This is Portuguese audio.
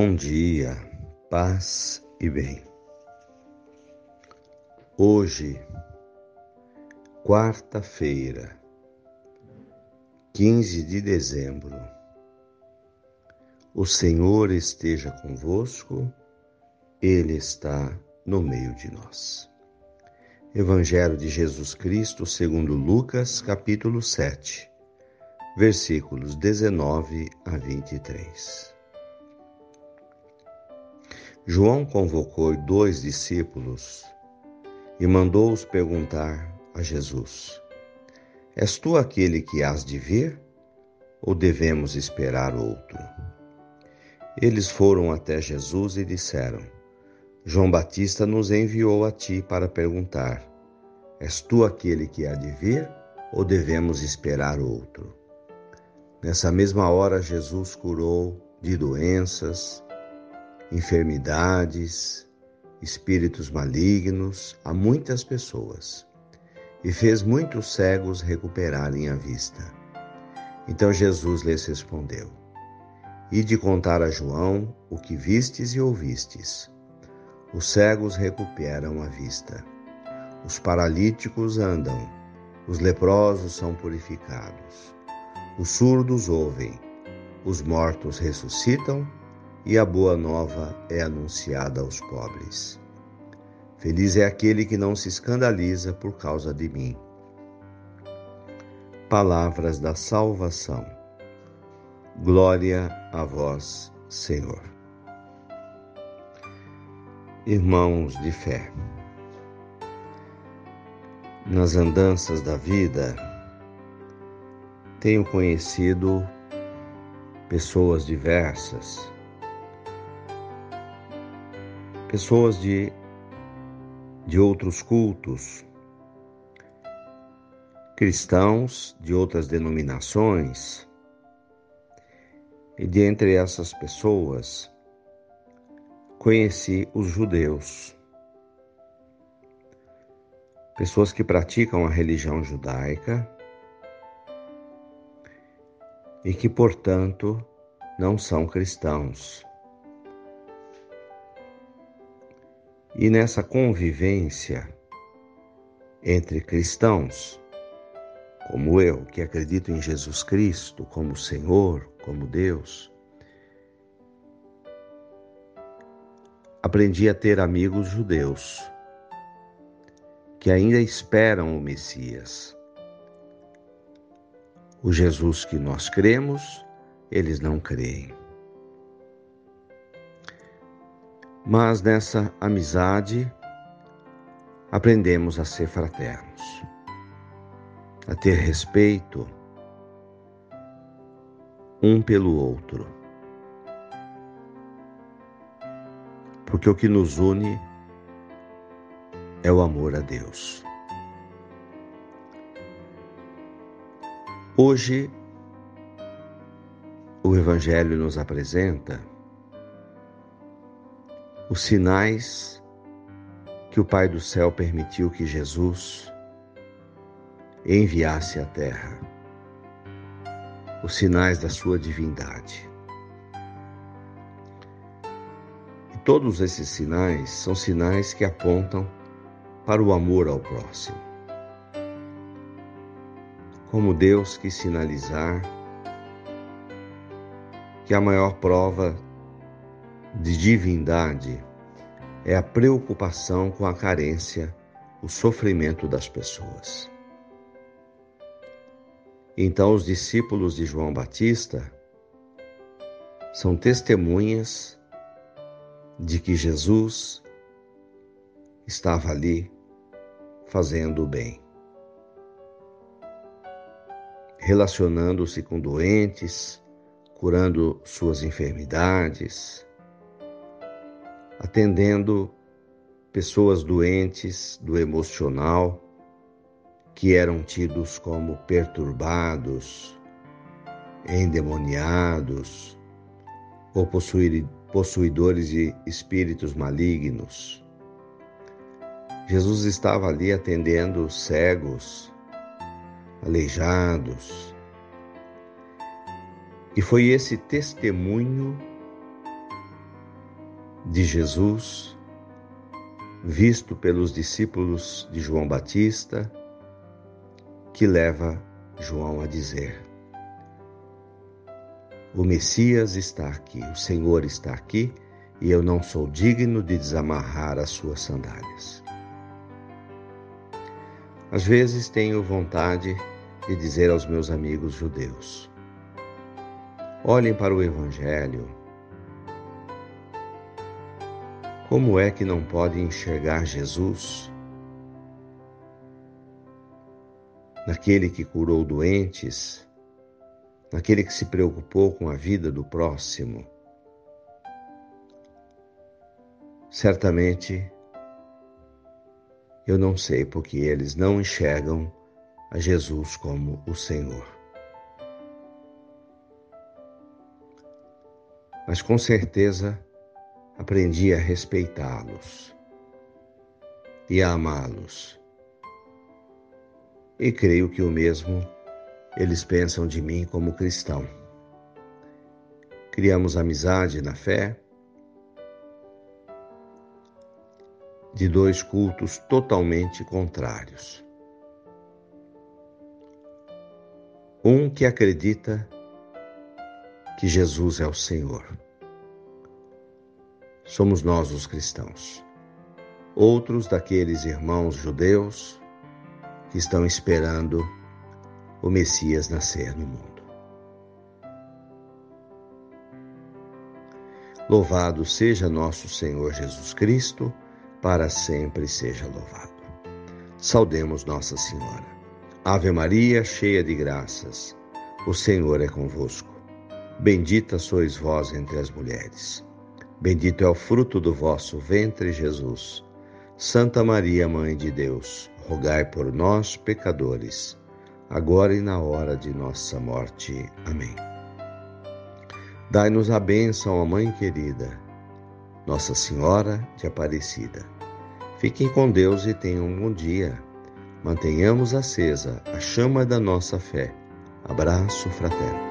Bom dia, paz e bem. Hoje, quarta-feira, 15 de dezembro, o Senhor esteja convosco, Ele está no meio de nós. Evangelho de Jesus Cristo segundo Lucas, capítulo 7, versículos 19 a 23. João convocou dois discípulos e mandou-os perguntar a Jesus: És tu aquele que hás de vir ou devemos esperar outro? Eles foram até Jesus e disseram: João Batista nos enviou a ti para perguntar: És tu aquele que há de vir ou devemos esperar outro? Nessa mesma hora, Jesus curou de doenças, enfermidades, espíritos malignos a muitas pessoas. E fez muitos cegos recuperarem a vista. Então Jesus lhes respondeu: Ide contar a João o que vistes e ouvistes. Os cegos recuperam a vista, os paralíticos andam, os leprosos são purificados, os surdos ouvem, os mortos ressuscitam e a boa nova é anunciada aos pobres. Feliz é aquele que não se escandaliza por causa de mim. Palavras da salvação. Glória a vós, Senhor. Irmãos de fé, nas andanças da vida, tenho conhecido pessoas diversas pessoas de, de outros cultos, cristãos de outras denominações, e de entre essas pessoas conheci os judeus, pessoas que praticam a religião judaica e que, portanto, não são cristãos. E nessa convivência entre cristãos, como eu, que acredito em Jesus Cristo como Senhor, como Deus, aprendi a ter amigos judeus que ainda esperam o Messias. O Jesus que nós cremos, eles não creem. Mas nessa amizade aprendemos a ser fraternos, a ter respeito um pelo outro. Porque o que nos une é o amor a Deus. Hoje, o Evangelho nos apresenta os sinais que o Pai do céu permitiu que Jesus enviasse à terra, os sinais da sua divindade. E todos esses sinais são sinais que apontam para o amor ao próximo. Como Deus quis sinalizar que a maior prova de divindade é a preocupação com a carência, o sofrimento das pessoas. Então, os discípulos de João Batista são testemunhas de que Jesus estava ali fazendo o bem, relacionando-se com doentes, curando suas enfermidades, atendendo pessoas doentes do emocional que eram tidos como perturbados, endemoniados ou possuidores de espíritos malignos. Jesus estava ali atendendo cegos, aleijados. E foi esse testemunho de Jesus, visto pelos discípulos de João Batista, que leva João a dizer: O Messias está aqui, o Senhor está aqui, e eu não sou digno de desamarrar as suas sandálias. Às vezes tenho vontade de dizer aos meus amigos judeus: olhem para o Evangelho. Como é que não podem enxergar Jesus? Naquele que curou doentes, naquele que se preocupou com a vida do próximo. Certamente eu não sei porque eles não enxergam a Jesus como o Senhor. Mas com certeza aprendi a respeitá-los e a amá-los. E creio que o mesmo eles pensam de mim como cristão. Criamos amizade na fé de dois cultos totalmente contrários. Um que acredita que Jesus é o Senhor. Somos nós os cristãos. Outros daqueles irmãos judeus que estão esperando o Messias nascer no mundo. Louvado seja nosso Senhor Jesus Cristo para sempre seja louvado. Saudemos Nossa Senhora. Ave Maria, cheia de graças, o Senhor é convosco. Bendita sois vós entre as mulheres. Bendito é o fruto do vosso ventre, Jesus. Santa Maria, Mãe de Deus, rogai por nós, pecadores, agora e na hora de nossa morte. Amém. Dai-nos a bênção, ó Mãe querida nossa Senhora de Aparecida. Fiquem com Deus e tenham um bom dia. Mantenhamos acesa a chama da nossa fé. Abraço fraterno.